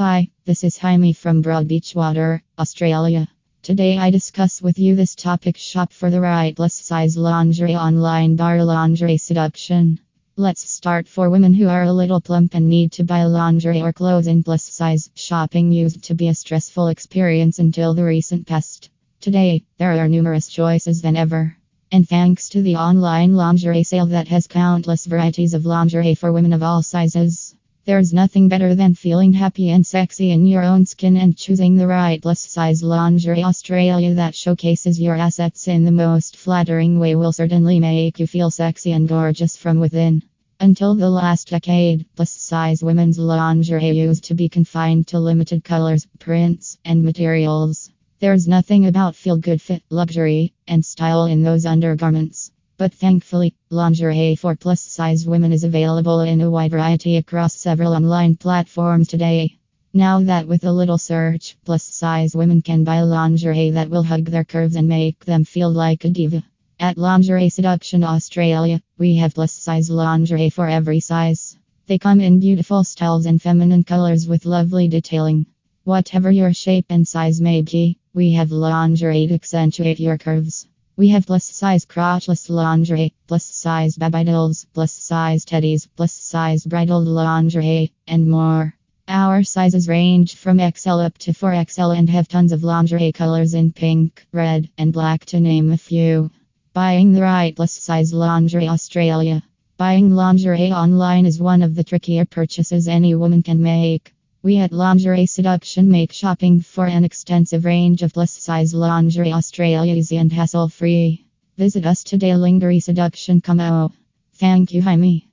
Hi, this is Jaime from Broadbeach Water, Australia. Today I discuss with you this topic shop for the right plus size lingerie online bar lingerie seduction. Let's start for women who are a little plump and need to buy lingerie or clothes in plus size. Shopping used to be a stressful experience until the recent past. Today, there are numerous choices than ever. And thanks to the online lingerie sale that has countless varieties of lingerie for women of all sizes. There's nothing better than feeling happy and sexy in your own skin and choosing the right plus size lingerie. Australia that showcases your assets in the most flattering way will certainly make you feel sexy and gorgeous from within. Until the last decade, plus size women's lingerie used to be confined to limited colors, prints, and materials. There's nothing about feel good fit, luxury, and style in those undergarments. But thankfully, lingerie for plus size women is available in a wide variety across several online platforms today. Now that with a little search, plus size women can buy lingerie that will hug their curves and make them feel like a diva. At Lingerie Seduction Australia, we have plus size lingerie for every size. They come in beautiful styles and feminine colors with lovely detailing. Whatever your shape and size may be, we have lingerie to accentuate your curves. We have plus size crotchless lingerie, plus size baby dolls, plus size teddies, plus size bridal lingerie, and more. Our sizes range from XL up to 4XL and have tons of lingerie colors in pink, red, and black to name a few. Buying the right plus size lingerie Australia. Buying lingerie online is one of the trickier purchases any woman can make. We at Lingerie Seduction make shopping for an extensive range of plus size lingerie Australia easy and hassle free. Visit us today, Lingerie Seduction. Come out. Thank you, Jaime.